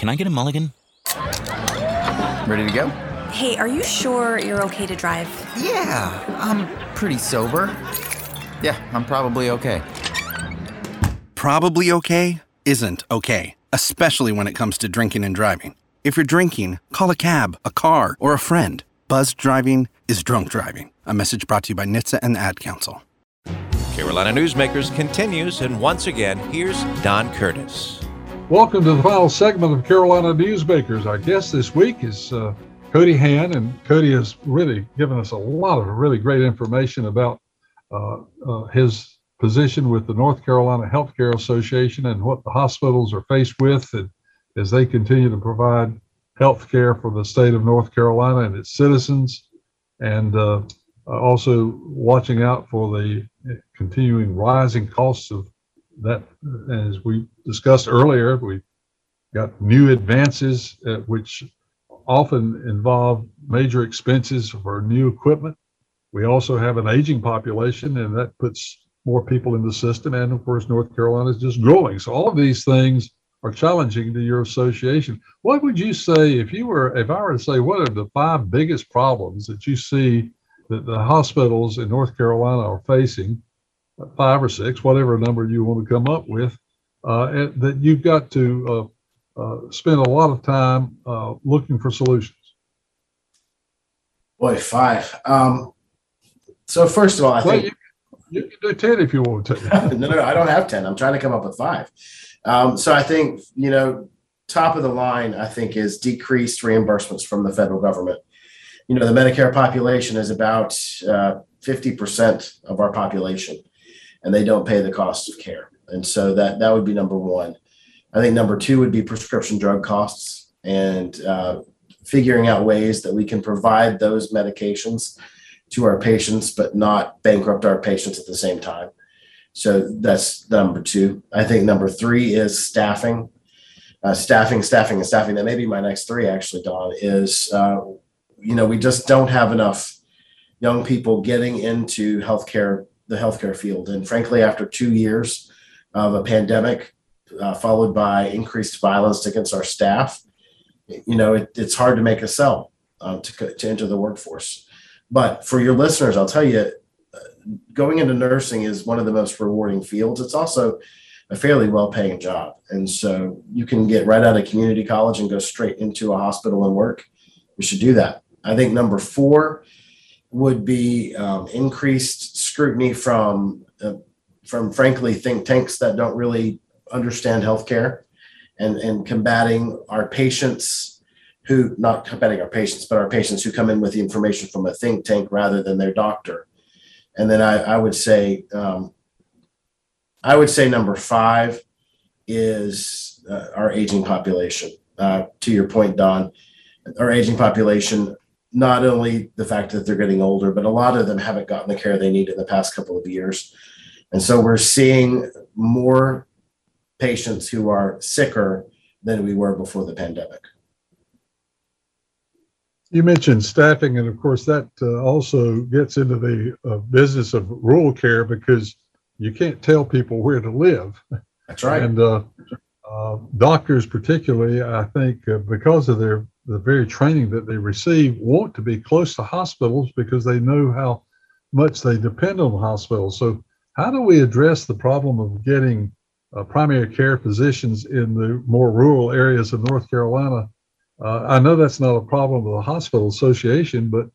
Can I get a mulligan? Ready to go? Hey, are you sure you're okay to drive? Yeah, I'm pretty sober. Yeah, I'm probably okay. Probably okay isn't okay, especially when it comes to drinking and driving. If you're drinking, call a cab, a car, or a friend. Buzz driving is drunk driving. A message brought to you by NHTSA and the Ad Council. Carolina Newsmakers continues, and once again, here's Don Curtis. Welcome to the final segment of Carolina Newsmakers. Our guest this week is uh, Cody Hand, and Cody has really given us a lot of really great information about uh, uh, his position with the North Carolina Healthcare Association and what the hospitals are faced with and as they continue to provide health care for the state of North Carolina and its citizens, and uh, also watching out for the continuing rising costs of that. As we discussed earlier, we've got new advances uh, which often involve major expenses for new equipment. We also have an aging population, and that puts more people in the system. And of course, North Carolina is just growing. So all of these things are challenging to your association. What would you say if you were, if I were to say, what are the five biggest problems that you see that the hospitals in North Carolina are facing? Five or six, whatever number you want to come up with, uh, that you've got to uh, uh, spend a lot of time uh, looking for solutions. Boy, five. Um, so first of all, I well, think you, you, can do ten if you want to. no, no, I don't have ten. I'm trying to come up with five. Um, so I think, you know, top of the line, I think, is decreased reimbursements from the federal government. You know, the Medicare population is about uh, 50% of our population, and they don't pay the cost of care. And so that, that would be number one. I think number two would be prescription drug costs and uh, figuring out ways that we can provide those medications to our patients, but not bankrupt our patients at the same time. So that's number two. I think number three is staffing. Uh, staffing, staffing, and staffing. That may be my next three, actually, Don, is, uh, you know, we just don't have enough young people getting into healthcare, the healthcare field. And frankly, after two years of a pandemic, uh, followed by increased violence against our staff, you know, it, it's hard to make a sell um, to, to enter the workforce. But for your listeners, I'll tell you, going into nursing is one of the most rewarding fields. It's also a fairly well paying job. And so you can get right out of community college and go straight into a hospital and work. You should do that. I think number four would be um, increased scrutiny from, uh, from frankly, think tanks that don't really understand healthcare and, and combating our patients who, not combating our patients, but our patients who come in with the information from a think tank rather than their doctor and then I, I would say, um, I would say number five is uh, our aging population. Uh, to your point, Don, our aging population, not only the fact that they're getting older, but a lot of them haven't gotten the care they need in the past couple of years. And so we're seeing more patients who are sicker than we were before the pandemic. You mentioned staffing, and of course, that uh, also gets into the uh, business of rural care because you can't tell people where to live. That's right. And uh, uh doctors, particularly, I think, uh, because of their the very training that they receive, want to be close to hospitals because they know how much they depend on hospitals. So, how do we address the problem of getting uh, primary care physicians in the more rural areas of North Carolina. Uh, I know that's not a problem with the hospital association, but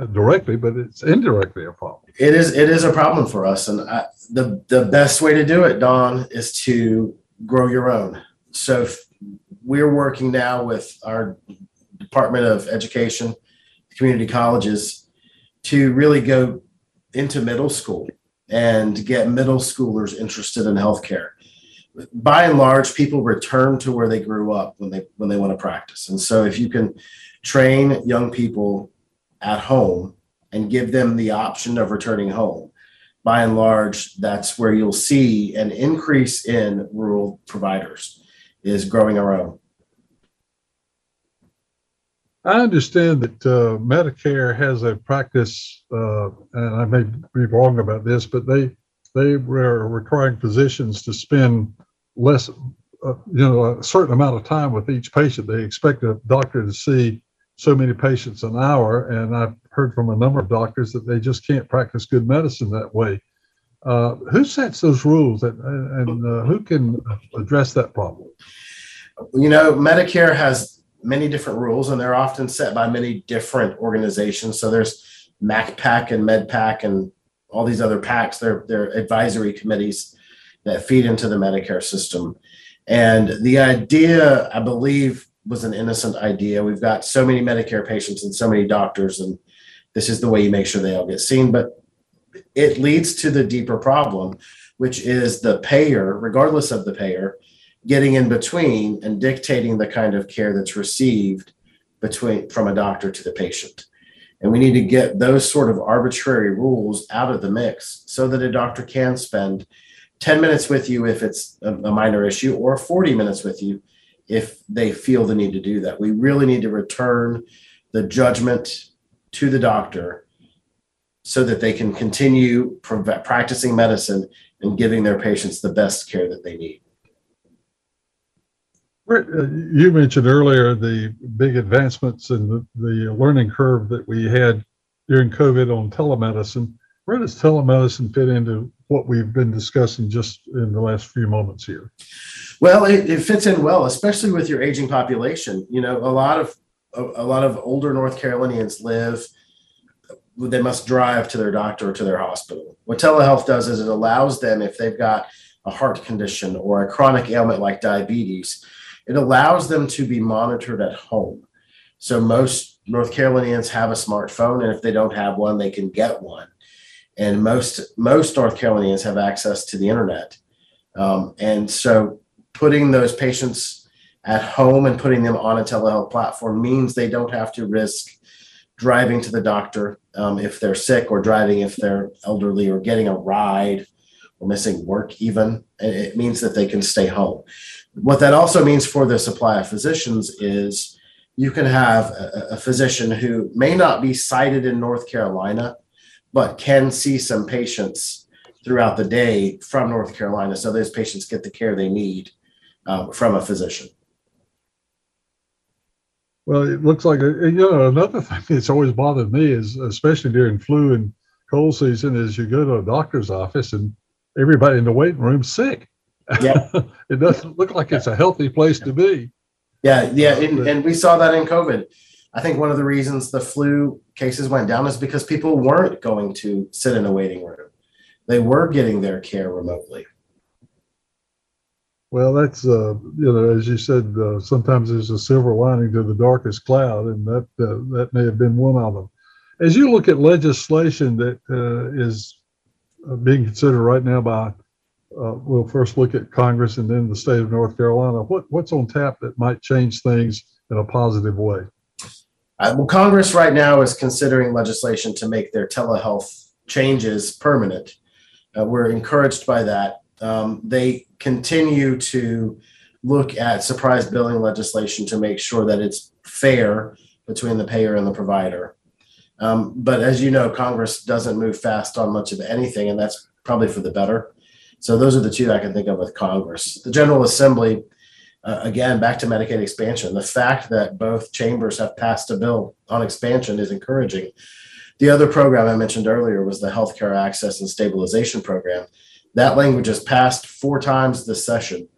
uh, directly, but it's indirectly a problem. It is it is a problem for us, and I, the the best way to do it, Don, is to grow your own. So we're working now with our Department of Education, community colleges, to really go into middle school and get middle schoolers interested in healthcare. By and large, people return to where they grew up when they when they want to practice. And so if you can train young people at home and give them the option of returning home, by and large, that's where you'll see an increase in rural providers is growing our own. I understand that uh, Medicare has a practice, uh, and I may be wrong about this, but they they are requiring physicians to spend less, uh, you know, a certain amount of time with each patient. They expect a doctor to see so many patients an hour, and I've heard from a number of doctors that they just can't practice good medicine that way. Uh, who sets those rules, and, and uh, who can address that problem? You know, Medicare has many different rules, and they're often set by many different organizations. So there's MACPAC and MedPAC and all these other PACs. They're, they're advisory committees that feed into the Medicare system. And the idea, I believe, was an innocent idea. We've got so many Medicare patients and so many doctors, and this is the way you make sure they all get seen. But it leads to the deeper problem, which is the payer, regardless of the payer, getting in between and dictating the kind of care that's received between from a doctor to the patient. And we need to get those sort of arbitrary rules out of the mix so that a doctor can spend 10 minutes with you if it's a, minor issue or 40 minutes with you if they feel the need to do that. We really need to return the judgment to the doctor so that they can continue practicing medicine and giving their patients the best care that they need. Uh, you mentioned earlier the big advancements in the, the learning curve that we had during COVID on telemedicine. Where does telemedicine fit into what we've been discussing just in the last few moments here? Well, it, it fits in well, especially with your aging population. You know, a lot of a, a lot of older North Carolinians live they must drive to their doctor or to their hospital. What telehealth does is it allows them, if they've got a heart condition or a chronic ailment like diabetes, it allows them to be monitored at home. So most North Carolinians have a smartphone, and if they don't have one, they can get one. And most most North Carolinians have access to the internet, um, and so putting those patients at home and putting them on a telehealth platform means they don't have to risk driving to the doctor um, if they're sick or driving if they're elderly or getting a ride or missing work even it means that they can stay home what that also means for the supply of physicians is you can have a, a physician who may not be sited in north carolina but can see some patients throughout the day from north carolina so those patients get the care they need um, from a physician well, it looks like uh, you know another thing that's always bothered me is, especially during flu and cold season, is you go to a doctor's office and everybody in the waiting room sick. Yeah, it doesn't look like it's a healthy place to be. Yeah, yeah, and, and we saw that in COVID. I think one of the reasons the flu cases went down is because people weren't going to sit in a waiting room; they were getting their care remotely. Well, that's uh, you know, as you said, uh, sometimes there's a silver lining to the darkest cloud, and that uh, that may have been one of them. As you look at legislation that uh, is uh, being considered right now by, uh, we'll first look at Congress and then the state of North Carolina. What what's on tap that might change things in a positive way? well, Congress right now is considering legislation to make their telehealth changes permanent. we're encouraged by that um, they continue to look at surprise billing legislation to make sure that it's fair between the payer and the provider. Um, but as you know, Congress doesn't move fast on much of anything, and that's probably for the better. So those are the two I can think of with Congress. The General Assembly, uh, again, back to Medicaid expansion. The fact that both chambers have passed a bill on expansion is encouraging. The other program I mentioned earlier was the Healthcare Access and Stabilization Program That language has passed four times this session. And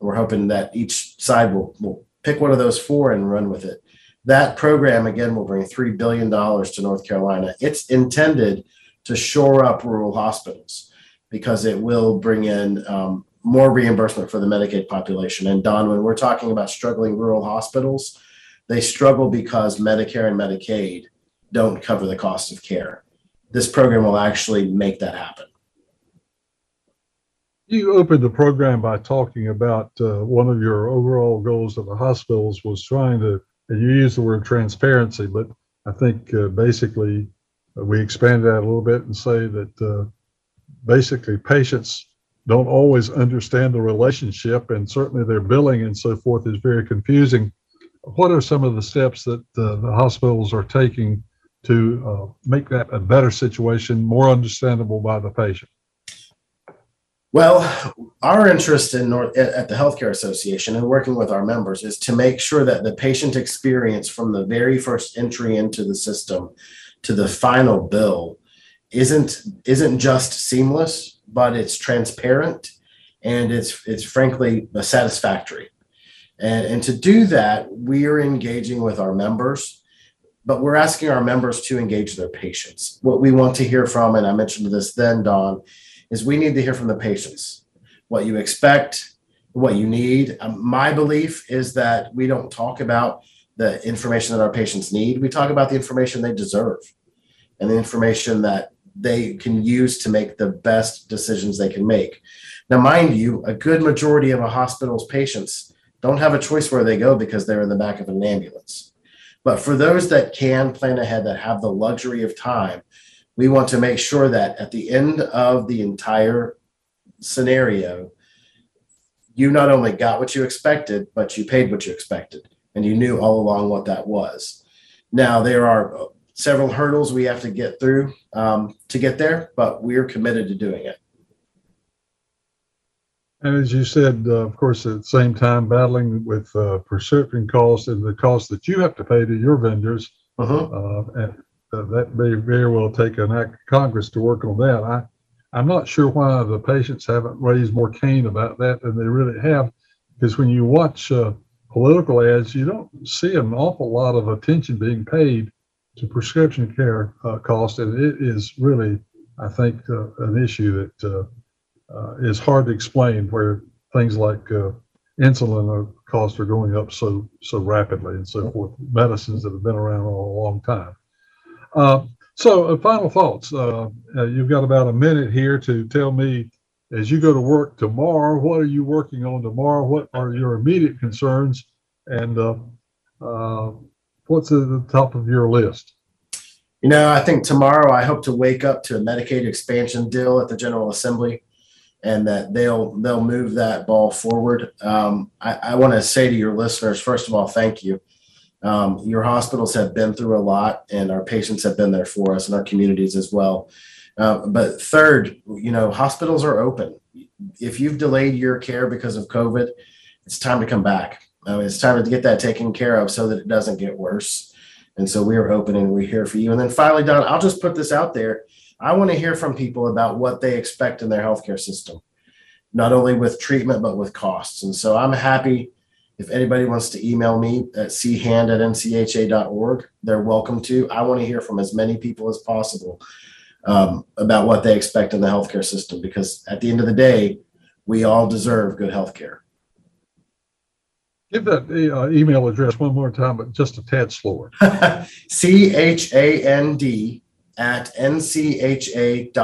we're hoping that each side will, will pick one of those four and run with it. That program, again, will bring $3 billion to North Carolina. It's intended to shore up rural hospitals because it will bring in um, more reimbursement for the Medicaid population. And Don, when we're talking about struggling rural hospitals, they struggle because Medicare and Medicaid don't cover the cost of care. This program will actually make that happen. You opened the program by talking about uh, one of your overall goals of the hospitals was trying to, and you used the word transparency, but I think uh, basically uh, we expand that a little bit and say that uh, basically patients don't always understand the relationship, and certainly their billing and so forth is very confusing. What are some of the steps that uh, the hospitals are taking to uh, make that a better situation, more understandable by the patient? Well, our interest in North, at the Healthcare Association and working with our members is to make sure that the patient experience from the very first entry into the system to the final bill isn't isn't just seamless, but it's transparent and it's it's frankly satisfactory. And, and to do that, we are engaging with our members, but we're asking our members to engage their patients. What we want to hear from, and I mentioned this then, Don, is we need to hear from the patients what you expect, what you need. Um, my belief is that we don't talk about the information that our patients need. We talk about the information they deserve and the information that they can use to make the best decisions they can make. Now, mind you, a good majority of a hospital's patients don't have a choice where they go because they're in the back of an ambulance. But for those that can plan ahead, that have the luxury of time, we want to make sure that at the end of the entire scenario, you not only got what you expected, but you paid what you expected. And you knew all along what that was. Now, there are several hurdles we have to get through um, to get there, but we're committed to doing it. And as you said, uh, of course, at the same time, battling with uh, prescription costs and the costs that you have to pay to your vendors, uh-huh. uh, and uh, that may very well take an act of Congress to work on that. I, I'm not sure why the patients haven't raised more cane about that than they really have, because when you watch uh, political ads, you don't see an awful lot of attention being paid to prescription care uh, costs, and it is really, I think, uh, an issue that uh, uh, is hard to explain, where things like insulin costs are going up so so rapidly and so forth. Medicines that have been around a long time. Uh, so, uh, final thoughts. Uh, uh, you've got about a minute here to tell me, as you go to work tomorrow, what are you working on tomorrow? What are your immediate concerns, and uh, uh, what's at the top of your list? You know, I think tomorrow I hope to wake up to a Medicaid expansion deal at the General Assembly, and that they'll they'll move that ball forward. Um, I, I want to say to your listeners, first of all, thank you. Um, your hospitals have been through a lot, and our patients have been there for us, and our communities as well. Uh, but third, you know, hospitals are open. If you've delayed your care because of COVID, it's time to come back. Mean, it's time to get that taken care of so that it doesn't get worse. And so we are open and we're here for you. And then finally, Don, I'll just put this out there. I want to hear from people about what they expect in their healthcare system, not only with treatment, but with costs. And so I'm happy if anybody wants to email me at chand at ncha.org, they're welcome to. I want to hear from as many people as possible um, about what they expect in the healthcare system because at the end of the day, we all deserve good healthcare. Give that uh, email address one more time, but just a tad slower. C H A N D at ncha.org.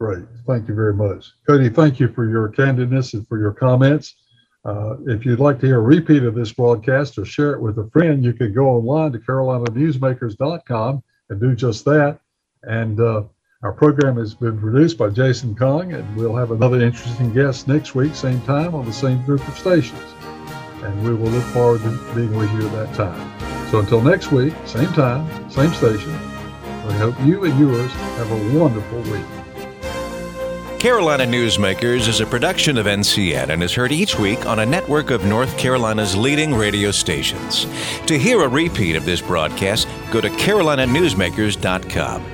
Great. Thank you very much. Cody, thank you for your candidness and for your comments. Uh, if you'd like to hear a repeat of this broadcast or share it with a friend, you can go online to carolinanewsmakers.com and do just that. And uh, our program has been produced by Jason Kong, and we'll have another interesting guest next week, same time on the same group of stations. And we will look forward to being with you at that time. So until next week, same time, same station, we hope you and yours have a wonderful week. Carolina Newsmakers is a production of NCN and is heard each week on a network of North Carolina's leading radio stations. To hear a repeat of this broadcast, go to carolinanewsmakers.com.